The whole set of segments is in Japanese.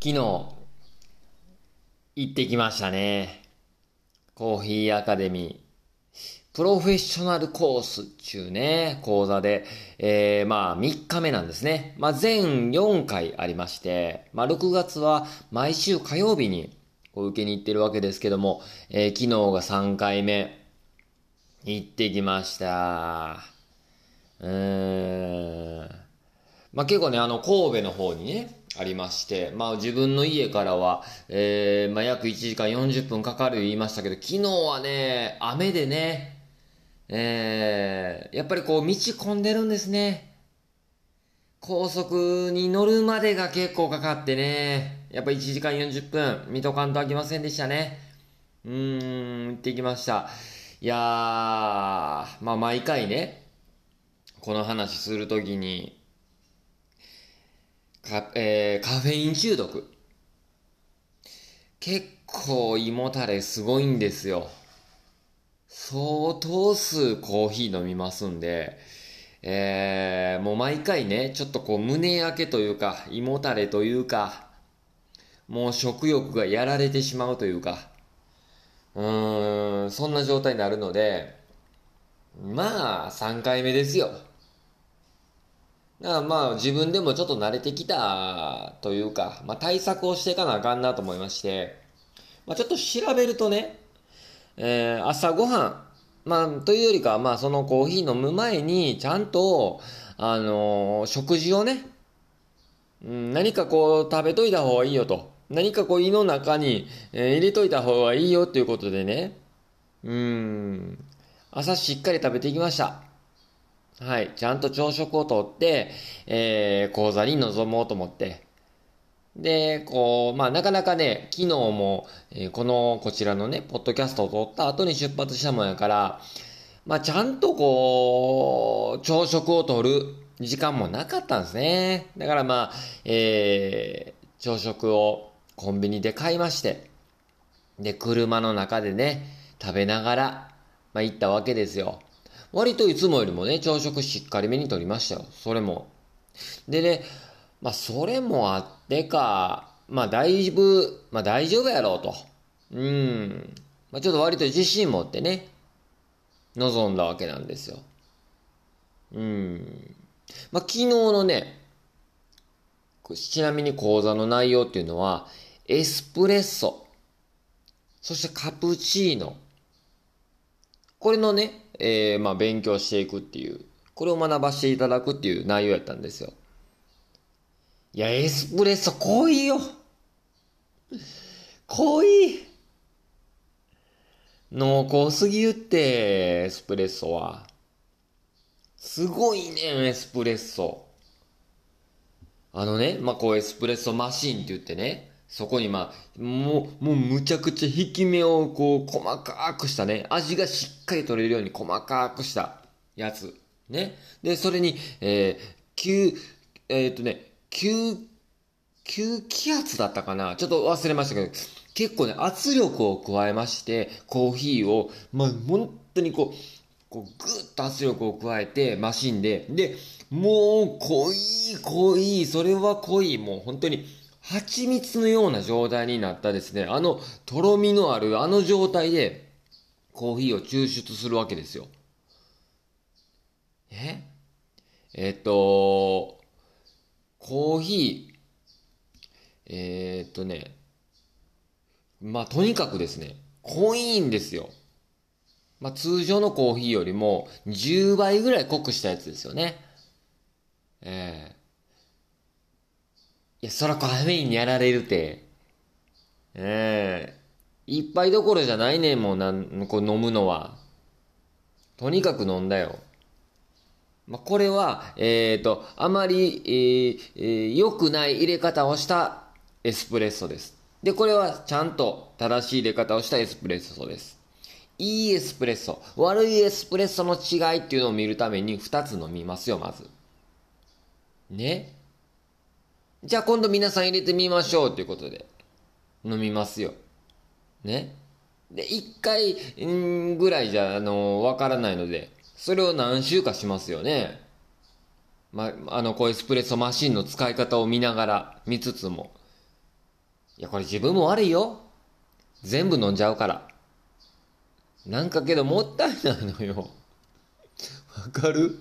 昨日、行ってきましたね。コーヒーアカデミー。プロフェッショナルコース中ね、講座で、えー、まあ3日目なんですね。まあ全4回ありまして、まあ6月は毎週火曜日にこう受けに行ってるわけですけども、えー、昨日が3回目、行ってきました。うーん。まあ結構ね、あの神戸の方にね、ありまして、まあ自分の家からは、えー、まあ約1時間40分かかる言いましたけど、昨日はね、雨でね、えー、やっぱりこう道混んでるんですね。高速に乗るまでが結構かかってね、やっぱ1時間40分、見とかんとあきませんでしたね。うーん、行ってきました。いやー、まあ毎回ね、この話するときに、か、えー、カフェイン中毒。結構胃もたれすごいんですよ。相当数コーヒー飲みますんで、えー、もう毎回ね、ちょっとこう胸焼けというか、胃もたれというか、もう食欲がやられてしまうというか、うーん、そんな状態になるので、まあ、3回目ですよ。だからまあ自分でもちょっと慣れてきたというか、まあ対策をしていかなあかんなと思いまして、まあちょっと調べるとね、えー、朝ごはん、まあというよりかまあそのコーヒー飲む前にちゃんと、あのー、食事をね、うん、何かこう食べといた方がいいよと。何かこう胃の中に、えー、入れといた方がいいよっていうことでね、うん、朝しっかり食べていきました。はい。ちゃんと朝食をとって、えー、講座に臨もうと思って。で、こう、まあ、なかなかね、昨日も、えー、この、こちらのね、ポッドキャストを撮った後に出発したもんやから、まあ、ちゃんとこう、朝食をとる時間もなかったんですね。だからまあ、えー、朝食をコンビニで買いまして、で、車の中でね、食べながら、まあ、行ったわけですよ。割といつもよりもね、朝食しっかりめにとりましたよ。それも。でね、まあ、それもあってか、まあ、だいぶ、まあ、大丈夫やろうと。うん。まあ、ちょっと割と自信持ってね、望んだわけなんですよ。うん。まあ、昨日のね、ちなみに講座の内容っていうのは、エスプレッソ、そしてカプチーノ、これのね、えー、まあ勉強していくっていう、これを学ばせていただくっていう内容やったんですよ。いや、エスプレッソ濃いよ濃い濃厚すぎるって、エスプレッソは。すごいね、エスプレッソ。あのね、まあ、こうエスプレッソマシンって言ってね、そこにまあ、もう、もうむちゃくちゃ引き目をこう、細かくしたね、味がしっかり取れるように細かくしたやつ。ね。で、それに、えー、9、えー、っとね、9、9気圧だったかなちょっと忘れましたけど、結構ね、圧力を加えまして、コーヒーを、まあ、本当にこう、こう、ぐっと圧力を加えて、マシンで、で、もう、濃い、濃い、それは濃い、もう本当に、蜂蜜のような状態になったですね、あの、とろみのあるあの状態で、コーヒーを抽出するわけですよ。え？えっと、コーヒー、えー、っとね、まあ、とにかくですね、濃いんですよ。まあ、通常のコーヒーよりも10倍ぐらい濃くしたやつですよね。ええいや、そらカフェインにやられるて。ええ一杯どころじゃないねんもん、なん、こう飲むのは。とにかく飲んだよ。まあ、これは、えっ、ー、と、あまり、えーえー、良くない入れ方をしたエスプレッソです。で、これはちゃんと正しい入れ方をしたエスプレッソです。いいエスプレッソ、悪いエスプレッソの違いっていうのを見るために2つ飲みますよ、まず。ね。じゃあ今度皆さん入れてみましょうということで、飲みますよ。ね？で、一回ぐらいじゃ、あの、わからないので、それを何週かしますよね。ま、あの、こうエスプレッソマシンの使い方を見ながら、見つつも。いや、これ自分も悪いよ。全部飲んじゃうから。なんかけどもったいないのよ。わかる？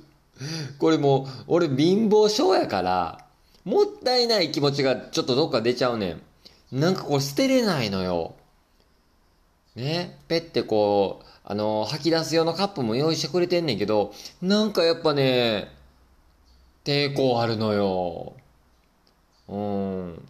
これもう、俺貧乏症やから、もったいない気持ちがちょっとどっか出ちゃうねん。なんかこう捨てれないのよ。ね、ペってこう、あの、吐き出す用のカップも用意してくれてんねんけど、なんかやっぱね、抵抗あるのよ。うん。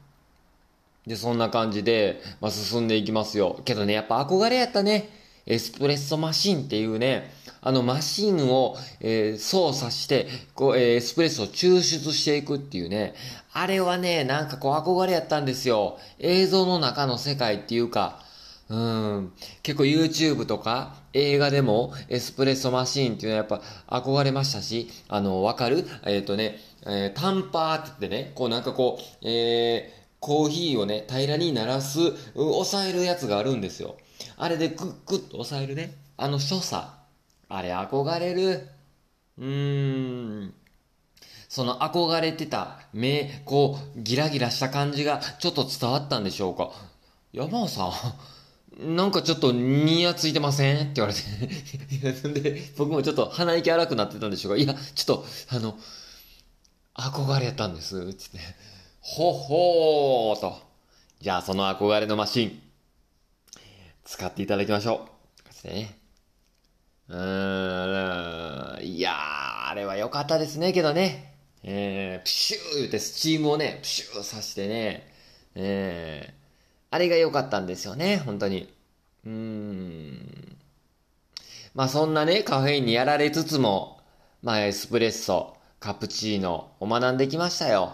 で、そんな感じで、まあ、進んでいきますよ。けどね、やっぱ憧れやったね。エスプレッソマシンっていうね、あのマシンを、えー、操作して、こう、えー、エスプレッソを抽出していくっていうね、あれはね、なんかこう憧れやったんですよ。映像の中の世界っていうか、うん。結構 YouTube とか映画でもエスプレッソマシーンっていうのはやっぱ憧れましたし、あの、わかる？えっ、ー、とね、えー、タンパーって言ってね、こうなんかこう、えー、コーヒーをね、平らにならす、押さえるやつがあるんですよ。あれでクックッと押さえるね。あの所作。あれ憧れる。うーん。その憧れてた目、こう、ギラギラした感じがちょっと伝わったんでしょうか。山尾さん、なんかちょっとニヤついてません？って言われて、で、僕もちょっと鼻息荒くなってたんでしょうかいや、ちょっと、あの、憧れたんです。つって。ほほーと。じゃあその憧れのマシン、使っていただきましょう。ですね。うーん、いやー、あれは良かったですね、けどね。えー、プシュー言ってスチームをね、プシューさしてね、えー、あれが良かったんですよね、本当に。うーん。まあそんなね、カフェインにやられつつも、まあエスプレッソ、カプチーノを学んできましたよ。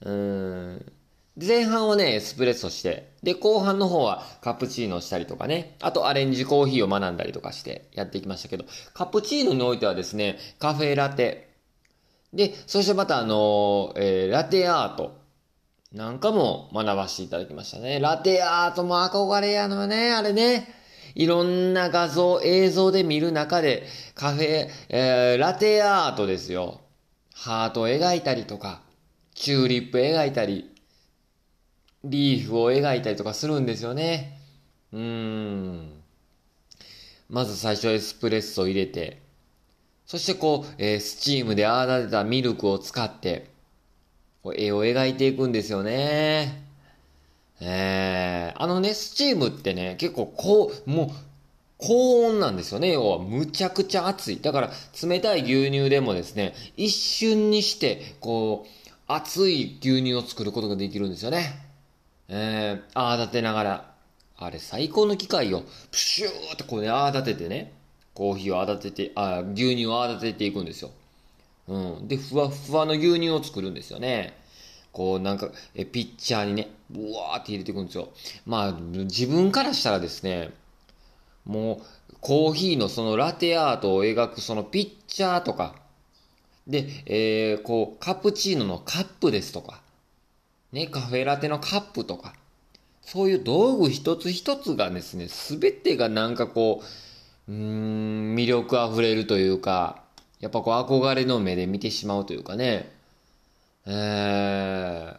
うーん。前半はね、エスプレッソして、で、後半の方はカプチーノしたりとかね、あとアレンジコーヒーを学んだりとかしてやっていきましたけど、カプチーノにおいてはですね、カフェラテ、で、そしてまたあの、えー、ラテアート、なんかも学ばせていただきましたね。ラテアートも憧れやのよね、あれね。いろんな画像、映像で見る中で、カフェ、えー、ラテアートですよ。ハート描いたりとか、チューリップ描いたり、リーフを描いたりとかするんですよね。うーん。まず最初エスプレッソを入れて、そしてこう、えー、スチームで泡立てたミルクを使って、こう絵を描いていくんですよね。えー、あのね、スチームってね、結構こう、もう、高温なんですよね。要は、むちゃくちゃ熱い。だから、冷たい牛乳でもですね、一瞬にして、こう、熱い牛乳を作ることができるんですよね。えー、泡立てながら。あれ、最高の機械よ。プシューってこうね、泡立ててね、コーヒーを泡立てて、あ、牛乳を泡立てていくんですよ。うん。で、ふわふわの牛乳を作るんですよね。こうなんか、え、ピッチャーにね、ブワーって入れていくんですよ。まあ、自分からしたらですね、もう、コーヒーのそのラテアートを描くそのピッチャーとか、で、えー、こう、カプチーノのカップですとか、ね、カフェラテのカップとか、そういう道具一つ一つがですね、すべてがなんかこう、うーん、魅力あふれるというか、やっぱこう憧れの目で見てしまうというかね。え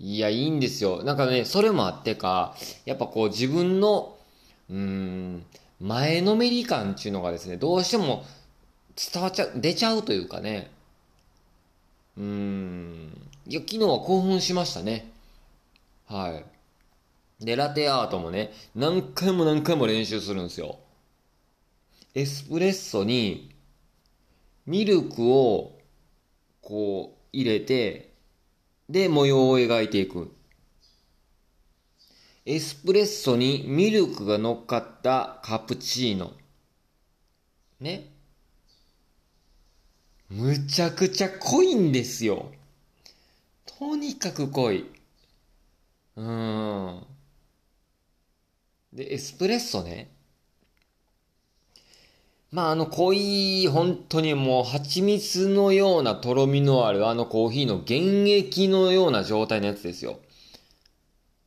ー、いや、いいんですよ。なんかね、それもあってか、やっぱこう自分の、うん、前のめり感っていうのがですね、どうしても伝わっちゃう、出ちゃうというかね。うーん。いや、昨日は興奮しましたね。はい。で、ラテアートもね、何回も何回も練習するんですよ。エスプレッソに、ミルクを、こう、入れて、で、模様を描いていく。エスプレッソにミルクが乗っかったカプチーノ。ね。むちゃくちゃ濃いんですよ。とにかく濃い。うん。で、エスプレッソね。まあ、あの濃い、本当にもう蜂蜜のようなとろみのあるあのコーヒーの原液のような状態のやつですよ。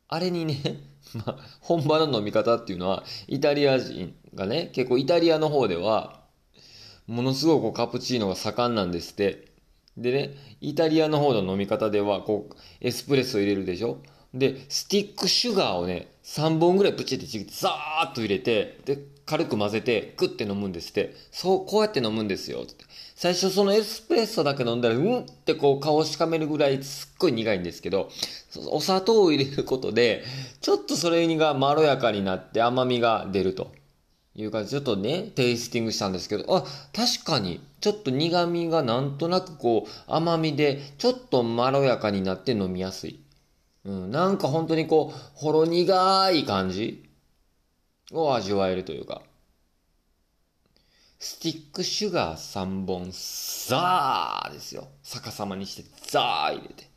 あれにね、まあ、本場の飲み方っていうのは、イタリア人がね、結構イタリアの方では、ものすごくカプチーノが盛んなんですって。でね、イタリアの方の飲み方では、こう、エスプレッソ入れるでしょ？で、スティックシュガーをね、3本ぐらいプチってちぎって、ザーッと入れて、で、軽く混ぜて、グッて飲むんですって。そう、こうやって飲むんですよ。って。最初そのエスプレッソだけ飲んだら、うんってこう顔をしかめるぐらいすっごい苦いんですけど、お砂糖を入れることで、ちょっとそれがまろやかになって甘みが出るという感じちょっとね、テイスティングしたんですけど、あ、確かに、ちょっと苦味がなんとなくこう甘みで、ちょっとまろやかになって飲みやすい。うん、なんか本当にこう、ほろ苦い感じを味わえるというか。スティックシュガー3本、ザーですよ。逆さまにして、ザー入れて。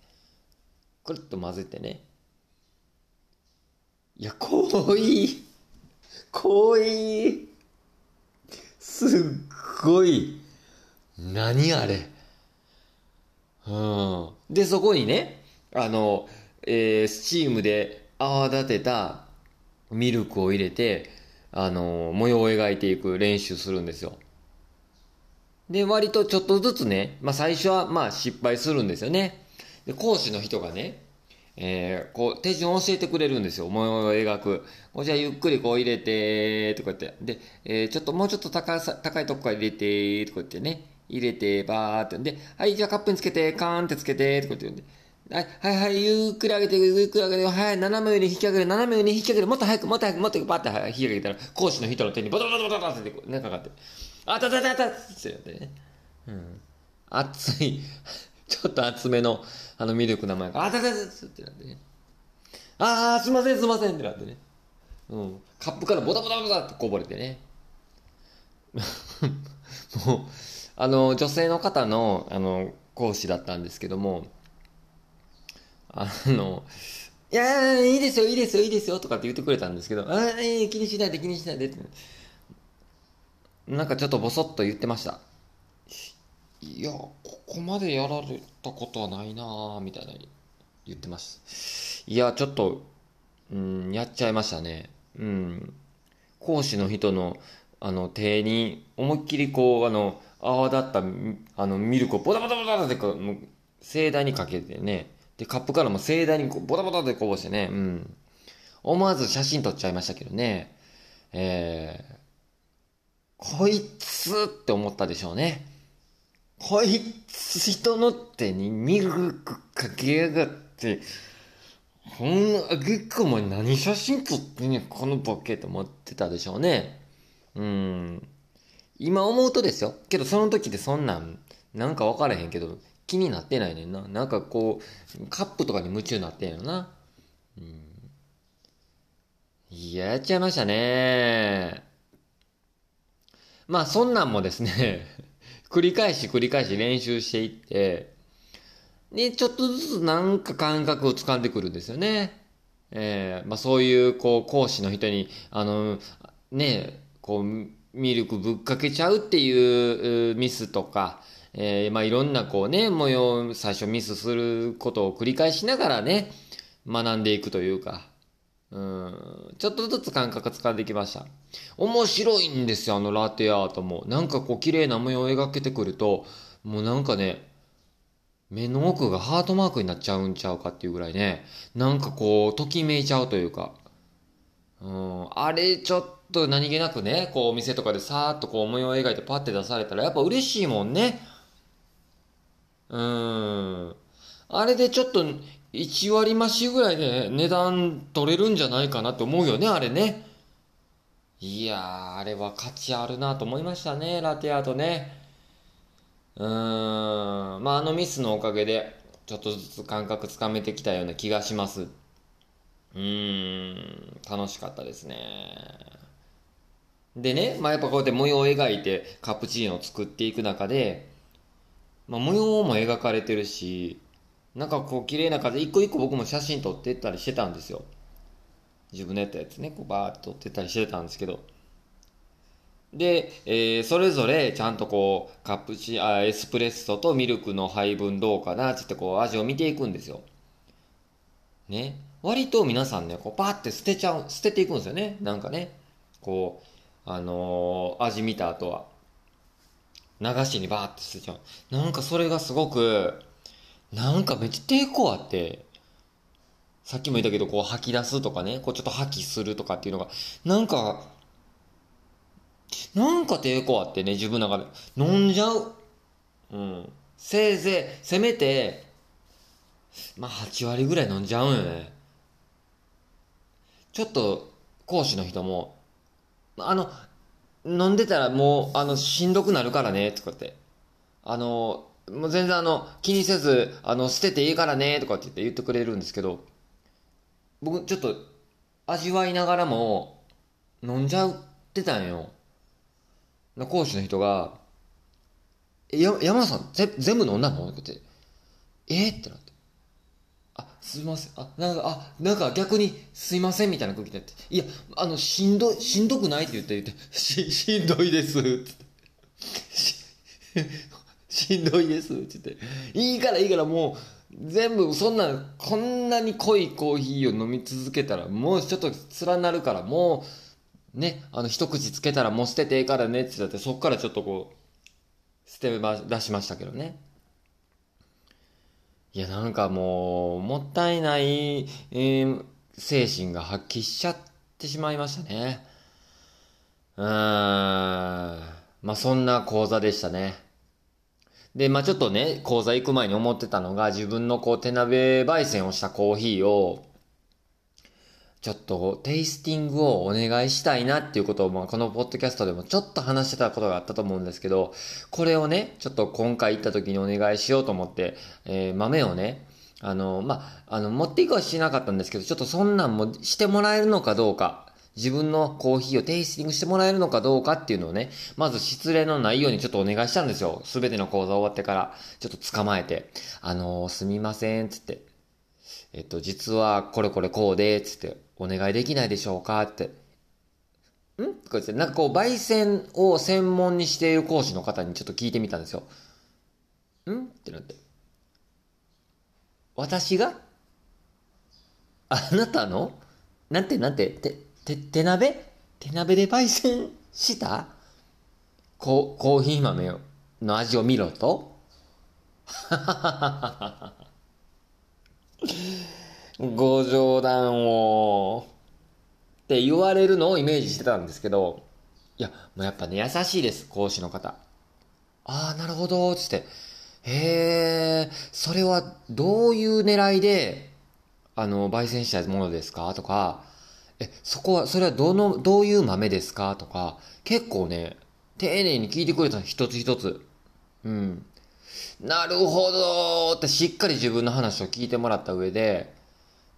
くるっと混ぜてね。いや、濃い。濃い。すっごい。何あれ。うん。で、そこにね、あの、えー、スチームで泡立てたミルクを入れて、あの、模様を描いていく練習するんですよ。で、割とちょっとずつね、まあ最初はまあ失敗するんですよね。で、講師の人がね、えー、こう、手順を教えてくれるんですよ。模様を描く。じゃあゆっくりこう入れて、とか言って。で、えー、ちょっともうちょっと高さ、高いとこから入れて、とか言ってね。入れて、ばーって。で、はい、じゃあカップにつけて、カーンってつけて、とか言って。はい、はい、はい、ゆっくり上げて、ゆっくり上げて、はい、斜め上に引き上げる、斜め上に引き上げる、もっと早く、もっと早く、もっとバッて引き上げたら、講師の人の手にボトボトボトボトってね、かかって、あたたたたってやってね。うん。熱い、ちょっと厚めの、あのミルクの前が、あたたたってなってね。あー、すいません、すいませんってなってね。うん。カップからボタボタボタってこぼれてね。もう、あの、女性の方の、あの、講師だったんですけども、あの、いやいいですよ、いいですよ、いいですよ、とかって言ってくれたんですけど、ああ、気にしないで、気にしないでって。なんかちょっとボソッと言ってました。いや、ここまでやられたことはないなぁ、みたいな言ってます。いや、ちょっと、うん、やっちゃいましたね。うん。講師の人の、あの、手に、思いっきりこう、あの、泡立った、あの、ミルクをボタボタボタってこう、盛大にかけてね、で、カップからも盛大にこうボタボタでこぼしてね、うん。思わず写真撮っちゃいましたけどね。えー、こいつって思ったでしょうね。こいつ人の手にミルクかけやがって、ほん、あげくも何写真撮ってんねこのボケと思ってたでしょうね。うん。今思うとですよ。けどその時でそんなん、なんか分からへんけど、気になってないねんな。なんかこう、カップとかに夢中になってんよな。うん。いや、やっちゃいましたね。まあ、そんなんもですね繰り返し繰り返し練習していって、で、ちょっとずつなんか感覚を掴んでくるんですよね。えー、まあそういう、こう、講師の人に、あの、ね、こう、ミルクぶっかけちゃうっていうミスとか、えー、まあいろんなこうね、模様最初ミスすることを繰り返しながらね、学んでいくというか、うん、ちょっとずつ感覚掴んできました。面白いんですよ、あのラテアートも。なんかこう綺麗な模様を描けてくると、もうなんかね、目の奥がハートマークになっちゃうんちゃうかっていうぐらいね、なんかこう、ときめいちゃうというか、うん、あれちょっと何気なくね、こうお店とかでさーっとこう模様を描いてパッて出されたらやっぱ嬉しいもんね。うん。あれでちょっと1割増しぐらいで値段取れるんじゃないかなって思うよね、あれね。いやー、あれは価値あるなと思いましたね、ラテアートね。うーん。まあ、あのミスのおかげで、ちょっとずつ感覚つかめてきたような気がします。うーん。楽しかったですね。でね、まあ、やっぱこうやって模様を描いてカプチーノを作っていく中で、まあ、模様も描かれてるし、なんかこう綺麗な風、一個一個僕も写真撮ってったりしてたんですよ。自分のやったやつね、こうバーって撮ってたりしてたんですけど。で、えー、それぞれちゃんとこう、カプチあ、エスプレッソとミルクの配分どうかな、つってこう味を見ていくんですよ。ね。割と皆さんね、こうパーって捨てちゃう、捨てていくんですよね。なんかね。こう、あのー、味見た後は。流しにバーって捨てちゃう。なんかそれがすごく、なんかめっちゃ抵抗あって、さっきも言ったけど、こう吐き出すとかね、こうちょっと吐きするとかっていうのが、なんか、なんか抵抗あってね、自分の中で。飲んじゃう。うん。せいぜい、せめて、まあ8割ぐらい飲んじゃうんよね。ちょっと、講師の人も、あの、飲んでたらもう、あの、しんどくなるからね、とかって。あの、もう全然あの、気にせず、あの、捨てていいからね、とかって言って言ってくれるんですけど、僕ちょっと、味わいながらも、飲んじゃってたんよ。講師の人が、え、や、山田さん、ぜ、全部飲んだの？って言って、え、ってなって。あ、すいません。あ、なんか、あ、なんか逆に、すいませんみたいな空気になって。いや、あの、しんどい、しんどくないって言って言って、し、しんどいです。ってし、んどいです。って言って。いいからいいからもう、全部、そんな、こんなに濃いコーヒーを飲み続けたら、もうちょっと連なるから、もう、ね、あの、一口つけたらもう捨てていいからねって言って、そっからちょっとこう、捨てま、出しましたけどね。いや、なんかもう、もったいない、えー、精神が発揮しちゃってしまいましたね。うーん。まあ、そんな講座でしたね。で、まあ、ちょっとね、講座行く前に思ってたのが、自分のこう、手鍋焙煎をしたコーヒーを、ちょっとテイスティングをお願いしたいなっていうことを、まあ、このポッドキャストでもちょっと話してたことがあったと思うんですけど、これをね、ちょっと今回行った時にお願いしようと思って、えー、豆をね、あの、まあ、あの、持っていくはしなかったんですけど、ちょっとそんなんもしてもらえるのかどうか、自分のコーヒーをテイスティングしてもらえるのかどうかっていうのをね、まず失礼のないようにちょっとお願いしたんですよ。すべての講座終わってから、ちょっと捕まえて、あのー、すみません、つって。えっと、実はこれこれこうで、つって、お願いできないでしょうかって。ん？こうやって、なんかこう、焙煎を専門にしている講師の方にちょっと聞いてみたんですよ。ん？ってなって。私が？あなたの？なんてなんて？っ、て、て、手鍋？手鍋で焙煎した？ココーヒー豆の味を見ろと？ご冗談を。って言われるのをイメージしてたんですけど、いや、もうやっぱね、優しいです、講師の方。ああ、なるほど、つって。へえ、それはどういう狙いで、あの、焙煎したものですか？とか、え、そこは、それはどの、どういう豆ですか？とか、結構ね、丁寧に聞いてくれた一つ一つ。うん。なるほどってしっかり自分の話を聞いてもらった上で、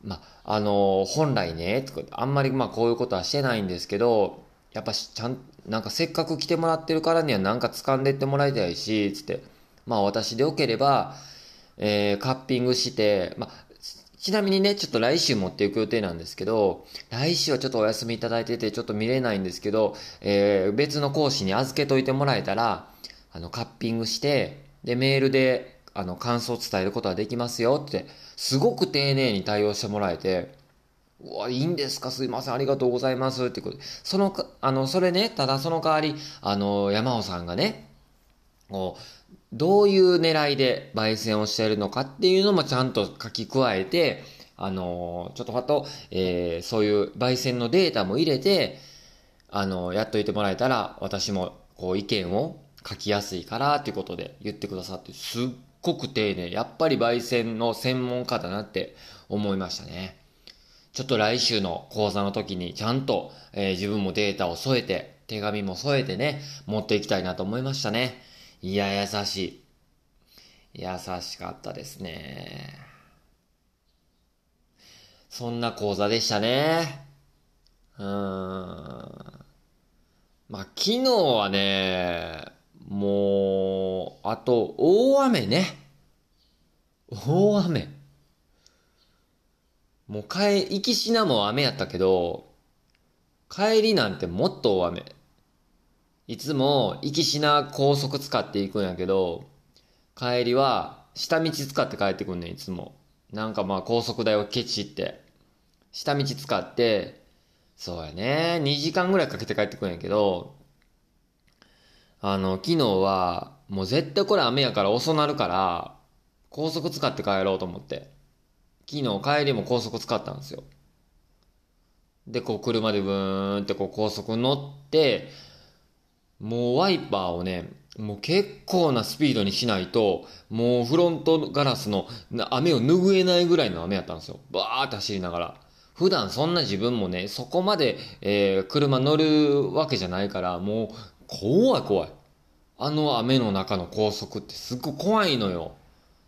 まあ、のー、本来ね、あんまりまあこういうことはしてないんですけど、やっぱしちゃん、なんかせっかく来てもらってるからにはなんか掴んでってもらいたいし、つって、まあ私でよければ、えー、カッピングして、まあ、ちなみにね、ちょっと来週持っていく予定なんですけど、来週はちょっとお休みいただいてて、ちょっと見れないんですけど、えー、別の講師に預けといてもらえたら、あの、カッピングして、で、メールで、あの、感想を伝えることはできますよって、すごく丁寧に対応してもらえて、うわ、いいんですか？すいません、ありがとうございます。ってことで。そのか、あの、それね、ただその代わり、あの、山尾さんがね、こう、どういう狙いで焙煎をしているのかっていうのもちゃんと書き加えて、あの、ちょっとあと、えー、そういう焙煎のデータも入れて、あの、やっといてもらえたら、私も、こう、意見を書きやすいから、っていうことで言ってくださって、すっごく丁寧。やっぱり焙煎の専門家だなって思いましたね。ちょっと来週の講座の時にちゃんと、えー、自分もデータを添えて、手紙も添えてね、持っていきたいなと思いましたね。いや、優しい。優しかったですね。そんな講座でしたね。うーん。まあ、昨日はね、もう、あと、大雨ね。大雨。もう帰、行きしなも雨やったけど、帰りなんてもっと大雨。いつも行きしな高速使っていくんやけど、帰りは下道使って帰ってくんねん、いつも。なんかまあ高速代をケチって。下道使って、そうやね、2時間ぐらいかけて帰ってくんやけど、あの、昨日は、もう絶対これ雨やから遅なるから、高速使って帰ろうと思って。昨日帰りも高速使ったんですよ。で、こう車でブーンってこう高速乗って、もうワイパーをね、もう結構なスピードにしないと、もうフロントガラスの雨を拭えないぐらいの雨やったんですよ。バーって走りながら。普段そんな自分もね、そこまで、えー、車乗るわけじゃないから、もう怖い怖い。あの雨の中の高速ってすっごい怖いのよ。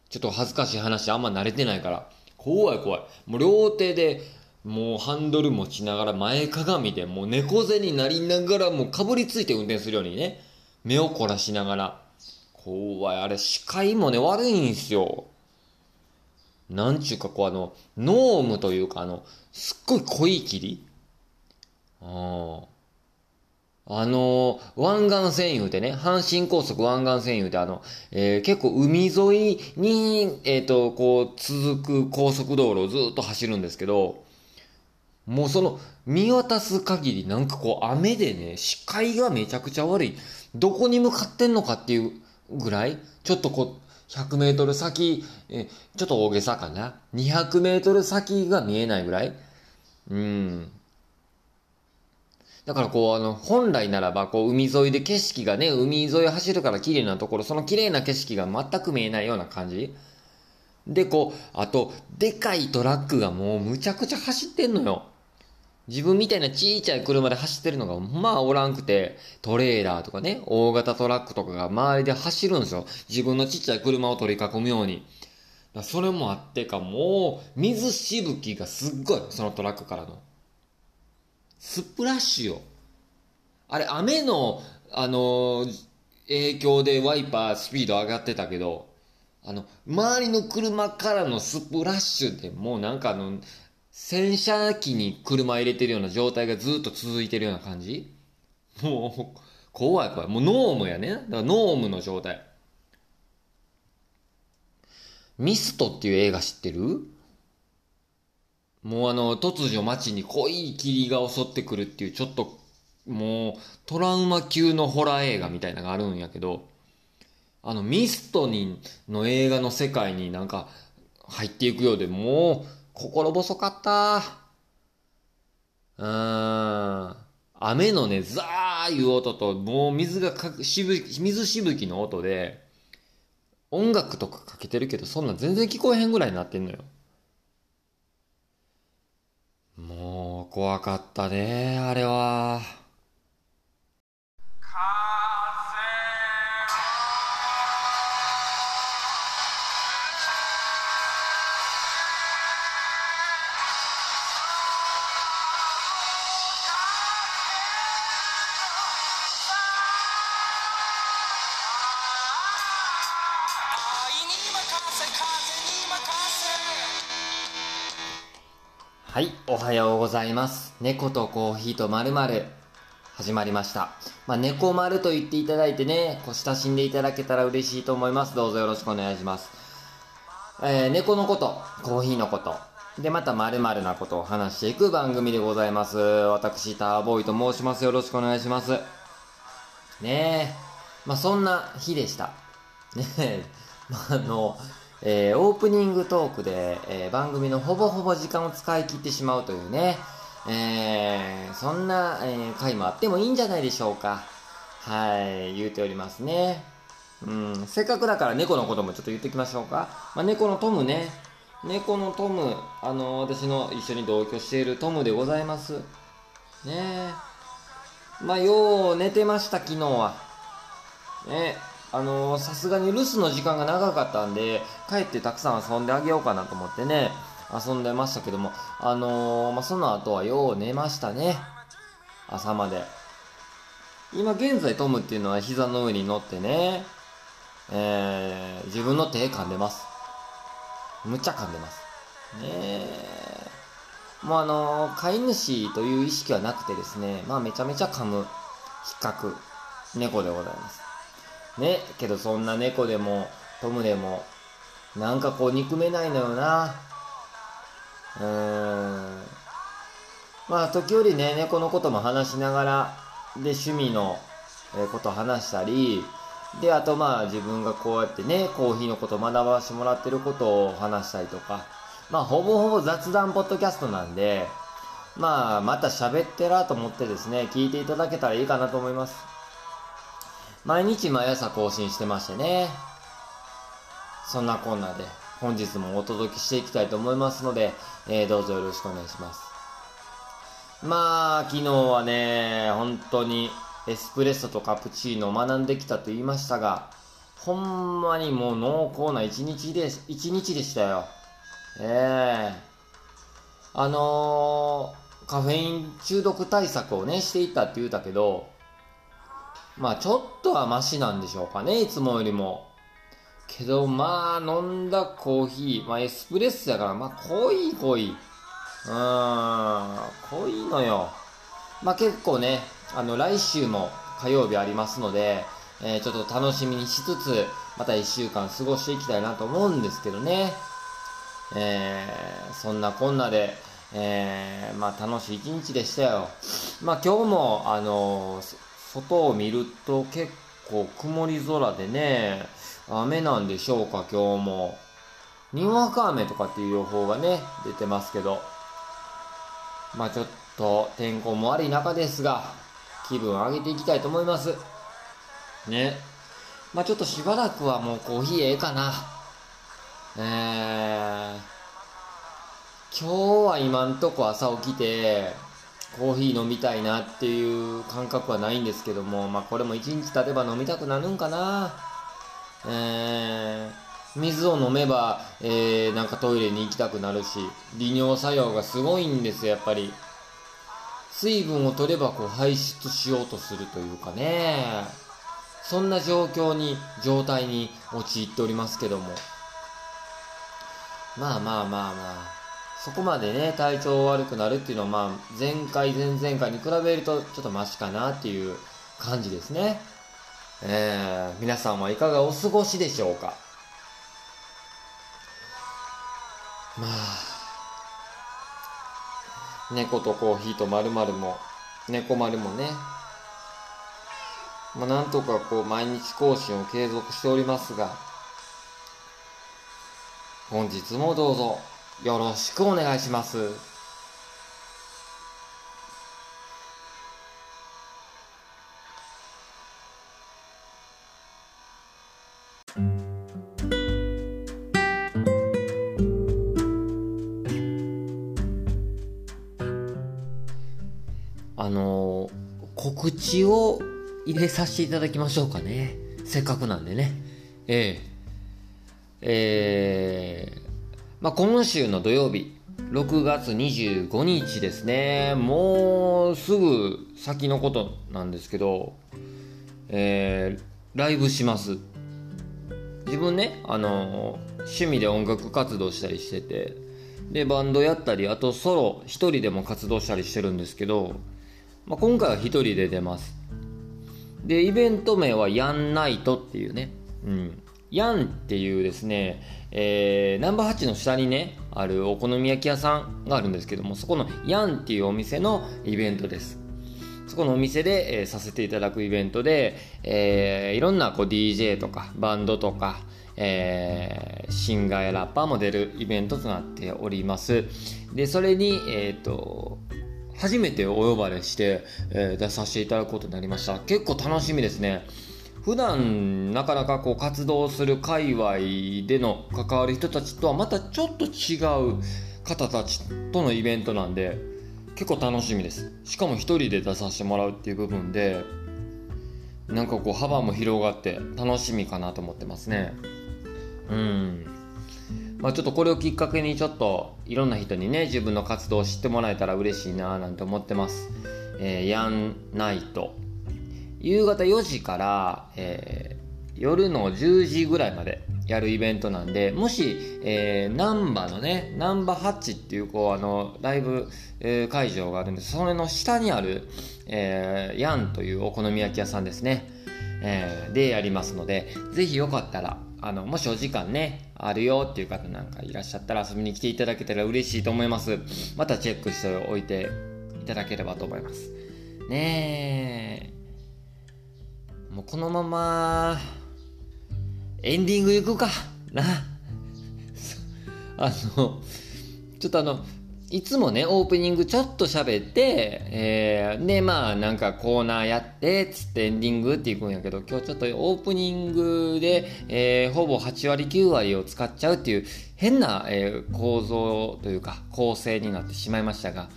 ちょっと恥ずかしい話あんま慣れてないから。怖い怖い。もう両手でもうハンドル持ちながら前かがみでもう猫背になりながらもうかぶりついて運転するようにね。目を凝らしながら。怖い。あれ視界もね悪いんすよ。なんちゅうかこうあの、ノームというかあの、すっごい濃い霧ああ。の、湾岸線言うてね、阪神高速湾岸線言うて、あの、えー、結構海沿いに、えっ、ー、と、こう、続く高速道路をずっと走るんですけど、もうその、見渡す限りなんかこう、雨でね、視界がめちゃくちゃ悪い。どこに向かってんのかっていうぐらい、ちょっとこう、100メートル先、えちょっと大げさかな？200メートル先が見えないぐらい？うん。だからこう、あの、本来ならば、こう、海沿いで景色がね、海沿い走るから綺麗なところ、その綺麗な景色が全く見えないような感じ？で、こう、あと、でかいトラックがもうむちゃくちゃ走ってんのよ。自分みたいなちいちゃい車で走ってるのが、まあおらんくて、トレーラーとかね、大型トラックとかが周りで走るんですよ。自分のちっちゃい車を取り囲むように。だそれもあってか、もう、水しぶきがすっごい、そのトラックからの。スプラッシュよ。あれ、雨の、あのー、影響でワイパースピード上がってたけど、あの、周りの車からのスプラッシュでもうなんかあの、洗車機に車入れてるような状態がずっと続いてるような感じ？もう、怖い怖い。もうノームやね。だからノームの状態。ミストっていう映画知ってる？もうあの、突如街に濃い霧が襲ってくるっていう、ちょっと、もう、トラウマ級のホラー映画みたいなのがあるんやけど、あの、ミストに、の映画の世界になんか、入っていくようで、もう、心細かった。うーん。雨のね、ザーいう音と、もう水がかくしぶき水しぶきの音で、音楽とかかけてるけど、そんな全然聞こえへんぐらいになってんのよ。もう怖かったね、あれは。はい、おはようございます。猫とコーヒーとまるまる始まりました。まあ、猫丸と言っていただいてね、こう親しんでいただけたら嬉しいと思います。どうぞよろしくお願いします。えー、猫のこと、コーヒーのこと、で、またまるなことを話していく番組でございます。私、ターボーイと申します。よろしくお願いします。ねえ。まあ、そんな日でした。ねえ。まあ、あの、えー、オープニングトークで、えー、番組のほぼほぼ時間を使い切ってしまうというね、えー、そんな、えー、回もあってもいいんじゃないでしょうか。はい、言うておりますね。うん、せっかくだから猫のこともちょっと言っておきましょうか。まあ、猫のトムね。猫のトム、あの私の一緒に同居しているトムでございます。ねえまあ、よう寝てました、昨日は。ねあの、さすがに留守の時間が長かったんで、帰ってたくさん遊んであげようかなと思ってね、遊んでましたけども、あのー、まあ、その後はよう寝ましたね。朝まで。今現在トムっていうのは膝の上に乗ってね、えー、自分の手噛んでます。むっちゃ噛んでます。ねえ。もうあのー、飼い主という意識はなくてですね、まあめちゃめちゃ噛む、比較、猫でございます。ね、けどそんな猫でも、トムでも、なんかこう憎めないのよな。うーん。まあ時折ね、猫のことも話しながら、で、趣味のこと話したり、で、あとまあ自分がこうやってね、コーヒーのこと学ばしてもらってることを話したりとか、まあ、ほぼほぼ雑談ポッドキャストなんで、まあ、また喋ってらと思ってですね、聞いていただけたらいいかなと思います。毎日毎朝更新してましてね。そんなこんなで、本日もお届けしていきたいと思いますので、えー、どうぞよろしくお願いします。まあ、昨日はね、本当にエスプレッソとカプチーノを学んできたと言いましたが、ほんまにもう濃厚な一日で、一日でしたよ。ええー、あのー、カフェイン中毒対策をね、していったって言うたけど、まあちょっとはマシなんでしょうかね、いつもよりも。けど、まあ飲んだコーヒー、まあエスプレッソやから、まあ濃い濃い。うーん、濃いのよ。まあ結構ね、あの来週も火曜日ありますので、えー、ちょっと楽しみにしつつ、また一週間過ごしていきたいなと思うんですけどね。えー、そんなこんなで、えー、まあ楽しい一日でしたよ。まあ今日も、あのー、外を見ると結構曇り空でね、雨なんでしょうか、今日も。にわか雨とかっていう予報がね、出てますけど。まあちょっと天候も悪い中ですが、気分を上げていきたいと思います。ね。まあちょっとしばらくはもうコーヒーええかな。えー、今日は今んとこ朝起きて、コーヒー飲みたいなっていう感覚はないんですけども、まあこれも一日経てば飲みたくなるんかな。えー、水を飲めば、えー、なんかトイレに行きたくなるし、利尿作用がすごいんです、やっぱり。水分を取ればこう排出しようとするというかね。そんな状況に、状態に陥っておりますけども。まあまあまあまあ。そこまでね、体調悪くなるっていうのは、まあ、前回、前々回に比べると、ちょっとマシかなっていう感じですね。えー、皆さんはいかがお過ごしでしょうか？まあ、猫とコーヒーと〇〇も、猫丸もね、まあ、なんとかこう、毎日更新を継続しておりますが、本日もどうぞ。よろしくお願いします。あの告知を入れさせていただきましょうかね。せっかくなんでね。えええー、まあ、今週の土曜日、6月25日ですね。もうすぐ先のことなんですけど、えー、ライブします。自分ね、あの趣味で音楽活動したりしてて、で、バンドやったり、あとソロ、一人でも活動したりしてるんですけど、まあ、今回は一人で出ます。で、イベント名はヤンナイトっていうね、うん。ヤンっていうですね、えー、ナンバー8の下にね、あるお好み焼き屋さんがあるんですけども、そこのヤンっていうお店のイベントです。そこのお店で、えー、させていただくイベントで、えー、いろんなこう DJ とかバンドとか、えー、シンガーやラッパーも出るイベントとなっております。で、それに、えっ、ー、と、初めてお呼ばれして、えー、出させていただくことになりました。結構楽しみですね。普段なかなかこう活動する界隈での関わる人たちとはまたちょっと違う方たちとのイベントなんで結構楽しみです。しかも一人で出させてもらうっていう部分でなんかこう幅も広がって楽しみかなと思ってますね。うん。まあちょっとこれをきっかけにちょっといろんな人にね自分の活動を知ってもらえたら嬉しいななんて思ってます。えー、ヤンナイト。夕方4時から、えー、夜の10時ぐらいまでやるイベントなんで、もし、えー、難波のね、難波ハッチっていう、こう、あの、ライブ、えー、会場があるんです。それの下にある、えー、ヤンというお好み焼き屋さんですね。えー、でやりますので、ぜひよかったら、あの、もしお時間ね、あるよっていう方なんかいらっしゃったら遊びに来ていただけたら嬉しいと思います。またチェックしておいていただければと思います。ねえ。もうこのまま、エンディングいくかな。あの、ちょっとあの、いつもね、オープニングちょっと喋って、えー、で、まあ、なんかコーナーやって、つってエンディングっていくんやけど、今日ちょっとオープニングで、えー、ほぼ8割9割を使っちゃうっていう変な、えー、構造というか、構成になってしまいましたが、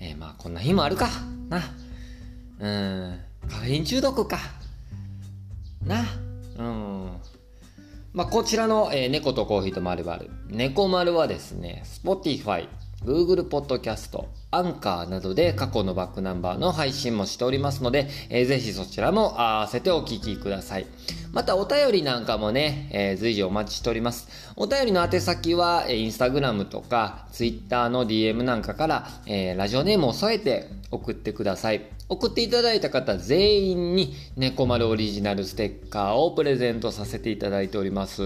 えー、まあ、こんな日もあるか。な。うん、カフェイン中毒か。な。うん。まあ、こちらの、えー、猫とコーヒーとまるまる。猫丸はですね、Spotify、Google Podcast、アンカーなどで過去のバックナンバーの配信もしておりますので、えー、ぜひそちらも合わせてお聞きください。またお便りなんかもね、えー、随時お待ちしております。お便りの宛先は、えー、インスタグラムとか、ツイッターの DM なんかから、えー、ラジオネームを添えて送ってください。送っていただいた方全員に猫丸オリジナルステッカーをプレゼントさせていただいております。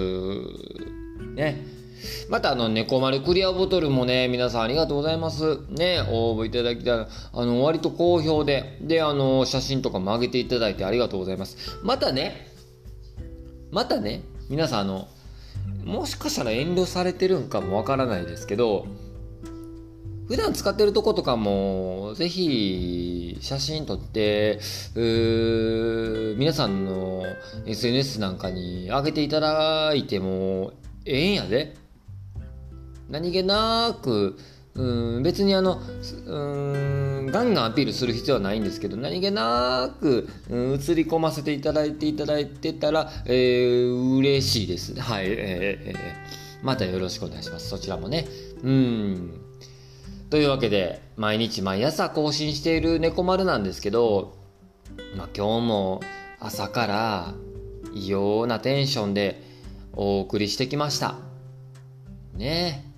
ね。またあの、猫丸クリアボトルもね、皆さんありがとうございます。ね、応募いただきたい。あの、割と好評で、で、あの、写真とかも上げていただいてありがとうございます。またね、またね、皆さんあの、もしかしたら遠慮されてるんかもわからないですけど、普段使ってるとことかも、ぜひ、写真撮って、皆さんの SNS なんかに上げていただいてもええんやで。何気なく、うん別にあのうんガンガンアピールする必要はないんですけど何気なく、うん、映り込ませていただいていただいてたら、えー、嬉しいです。ねはい、えーえー、またよろしくお願いします。そちらもね。うん。というわけで毎日毎朝更新している猫丸なんですけど、まあ、今日も朝から異様なテンションでお送りしてきました。ね。え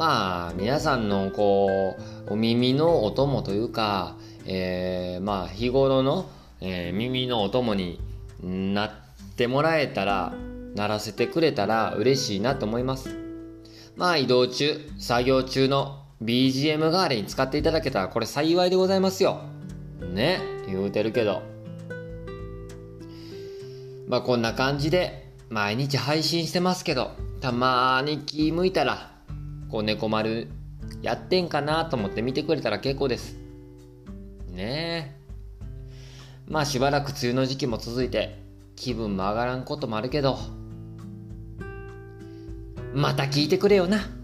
まあ、皆さんのこう、お耳のお供というか、えー、まあ、日頃の、えー、耳のお供になってもらえたら、ならせてくれたら嬉しいなと思います。まあ、移動中、作業中の BGM 代わりに使っていただけたら、これ幸いでございますよ。ね、言うてるけど。まあ、こんな感じで、毎日配信してますけど、たまに気向いたら、こう猫丸やってんかなと思って見てくれたら結構です。ねえ。まあしばらく梅雨の時期も続いて気分も上がらんこともあるけど、また聞いてくれよな。